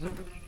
Mm-hmm.